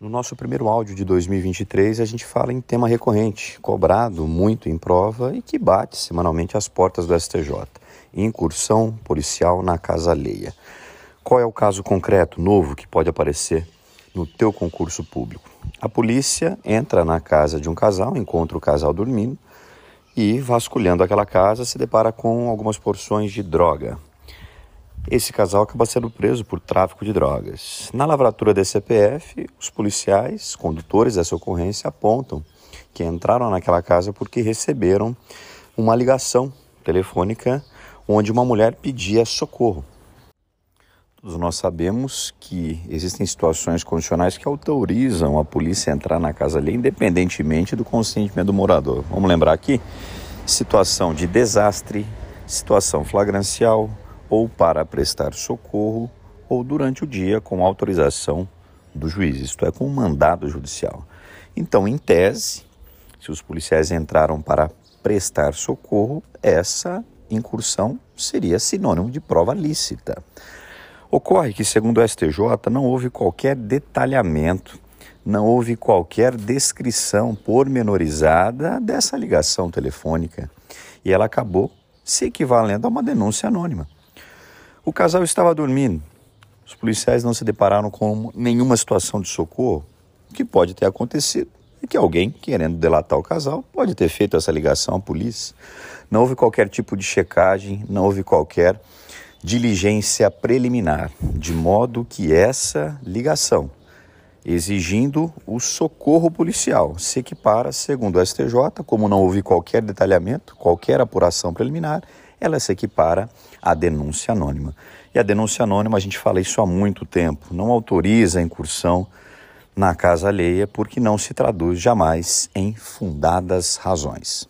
No nosso primeiro áudio de 2023, a gente fala em tema recorrente, cobrado muito em prova e que bate semanalmente às portas do STJ: incursão policial na casa alheia. Qual é o caso concreto, novo, que pode aparecer no teu concurso público? A polícia entra na casa de um casal, encontra o casal dormindo e, vasculhando aquela casa, se depara com algumas porções de droga. Esse casal acaba sendo preso por tráfico de drogas. Na lavratura da CPF, os policiais, condutores dessa ocorrência, apontam que entraram naquela casa porque receberam uma ligação telefônica onde uma mulher pedia socorro. Todos nós sabemos que existem situações condicionais que autorizam a polícia a entrar na casa ali, independentemente do consentimento do morador. Vamos lembrar aqui: situação de desastre, situação flagrancial ou para prestar socorro ou durante o dia com autorização do juiz, isto é, com mandado judicial. Então, em tese, se os policiais entraram para prestar socorro, essa incursão seria sinônimo de prova lícita. Ocorre que, segundo o STJ, não houve qualquer detalhamento, não houve qualquer descrição pormenorizada dessa ligação telefônica e ela acabou se equivalendo a uma denúncia anônima. O casal estava dormindo. Os policiais não se depararam com nenhuma situação de socorro. O que pode ter acontecido é que alguém, querendo delatar o casal, pode ter feito essa ligação à polícia. Não houve qualquer tipo de checagem, não houve qualquer diligência preliminar, de modo que essa ligação, exigindo o socorro policial, se equipara, segundo o STJ, como não houve qualquer detalhamento, qualquer apuração preliminar, ela se equipara à denúncia anônima. E a denúncia anônima, a gente fala isso há muito tempo, não autoriza a incursão na casa alheia porque não se traduz jamais em fundadas razões.